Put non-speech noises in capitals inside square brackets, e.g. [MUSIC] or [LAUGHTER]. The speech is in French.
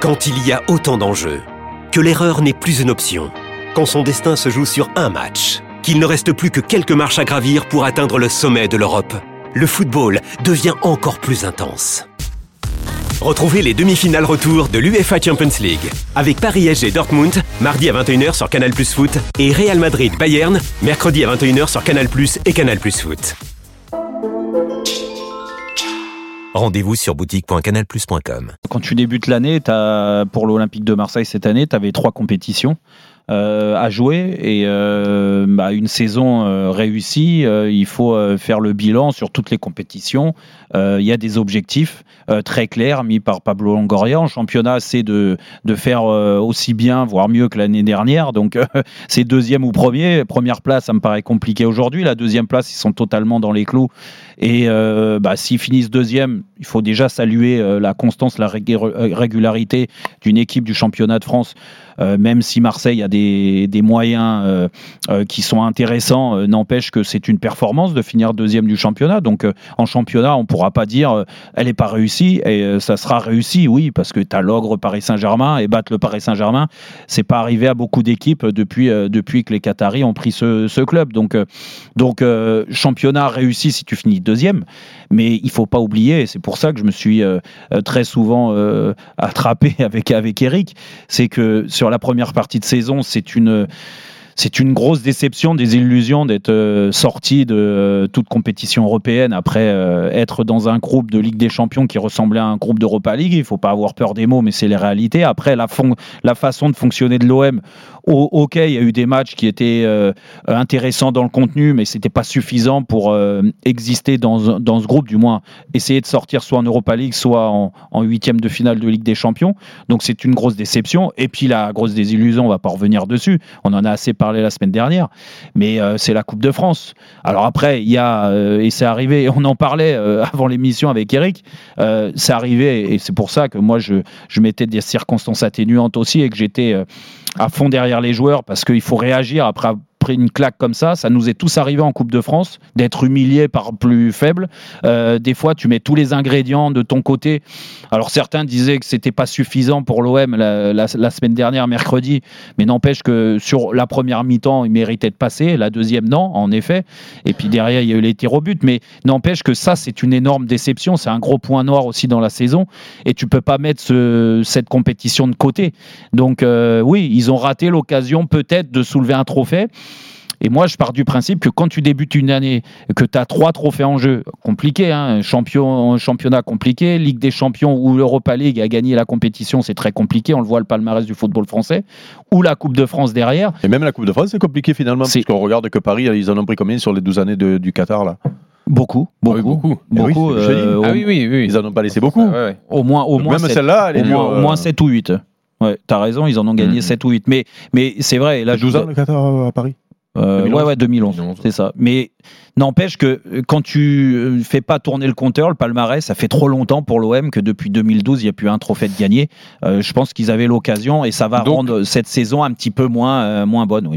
Quand il y a autant d'enjeux, que l'erreur n'est plus une option, quand son destin se joue sur un match, qu'il ne reste plus que quelques marches à gravir pour atteindre le sommet de l'Europe, le football devient encore plus intense. Retrouvez les demi-finales retour de l'UEFA Champions League avec Paris SG Dortmund mardi à 21h sur Canal Plus Foot et Real Madrid Bayern mercredi à 21h sur Canal Plus et Canal Plus Foot. Rendez-vous sur boutique.canalplus.com. Quand tu débutes l'année, pour l'Olympique de Marseille cette année, tu avais trois compétitions. Euh, à jouer et euh, bah, une saison euh, réussie, euh, il faut faire le bilan sur toutes les compétitions. Il y a des objectifs très clairs mis par Pablo Longoria. En championnat, c'est de, faire aussi bien, voire mieux que l'année dernière. Donc, [LAUGHS] c'est deuxième ou premier. Première place, ça me paraît compliqué aujourd'hui. La deuxième place, ils sont totalement dans les clous. Et bah, s'ils finissent deuxième, il faut déjà saluer la constance, la rég- régularité d'une équipe du championnat de France. Euh, même si Marseille a des, des moyens euh, euh, qui sont intéressants, n'empêche que c'est une performance de finir deuxième du championnat. Donc en championnat, on ne pourra pas dire elle n'est pas réussie et ça sera réussi, oui, parce que tu as l'ogre Paris Saint-Germain et battre le Paris Saint-Germain, c'est pas arrivé à beaucoup d'équipes depuis, depuis que les Qataris ont pris ce, club. Donc, donc championnat réussi si tu finis deuxième, mais il faut pas oublier, et c'est pour ça que je me suis très souvent attrapé [LAUGHS] avec, avec Eric, c'est que sur la première partie de saison, c'est une c'est une grosse déception, des illusions d'être euh, sorti de euh, toute compétition européenne après euh, être dans un groupe de Ligue des Champions qui ressemblait à un groupe d'Europa League. Il faut pas avoir peur des mots, mais c'est les réalités. Après, la, façon de fonctionner de l'OM, ok, il y a eu des matchs qui étaient intéressants dans le contenu, mais c'était pas suffisant pour exister dans, ce groupe, du moins essayer de sortir soit en Europa League, soit en, huitième de finale de Ligue des Champions. Donc c'est une grosse déception. Et puis la grosse désillusion, on va pas revenir dessus. On en a assez parlé la semaine dernière, mais euh, c'est la Coupe de France. Alors après, il y a euh, et c'est arrivé. [LAUGHS] On en parlait euh, avant l'émission avec Eric. c'est arrivé et c'est pour ça que moi je je mettais des circonstances atténuantes aussi et que j'étais à fond derrière les joueurs parce qu'il faut réagir après une claque comme ça, ça nous est tous arrivé en Coupe de France d'être humilié par plus faible. Euh, des fois, tu mets tous les ingrédients de ton côté. Alors certains disaient que c'était pas suffisant pour l'OM la, semaine dernière, mercredi, mais n'empêche que sur la première mi-temps, il méritait de passer, la deuxième non, en effet. Et puis derrière, il y a eu les tirs au but, mais n'empêche que ça, c'est une énorme déception. C'est un gros point noir aussi dans la saison, et tu peux pas mettre ce- cette compétition de côté. Donc euh, oui, ils ont raté l'occasion peut-être de soulever un trophée. Et moi, je pars du principe que quand tu débutes une année, que tu as trois trophées en jeu, compliqué, hein, champion, championnat compliqué, Ligue des champions ou l'Europa League a gagné la compétition, c'est très compliqué, on le voit le palmarès du football français, ou la Coupe de France derrière. Et même la Coupe de France, c'est compliqué finalement, C'est- parce qu'on regarde que Paris, ils en ont pris combien sur les 12 années de- du Qatar là? Beaucoup, Ah oui, beaucoup, beaucoup. Eh oui, beaucoup, dis. euh, Ah oui, oui, oui. Ils en ont pas laissé beaucoup. Ah ouais, ouais. au moins, au moins même celle-là, elle est au moins, dure, au moins euh, 7 ou 8. Ouais, t'as raison, ils en ont gagné Mhm. 7 ou 8. Mais, mais c'est vrai, là, là, je 12 vous- ans le Qatar à Paris? Euh, 2011. ouais, ouais, 2011, 2011. c'est ça. Mais n'empêche que euh, quand tu euh, fais pas tourner le compteur, le palmarès, ça fait trop longtemps pour l'OM que depuis 2012, il n'y a plus un trophée de gagné. Euh, je pense qu'ils avaient l'occasion et ça va Donc- rendre cette saison un petit peu moins, euh, moins bonne. Oui.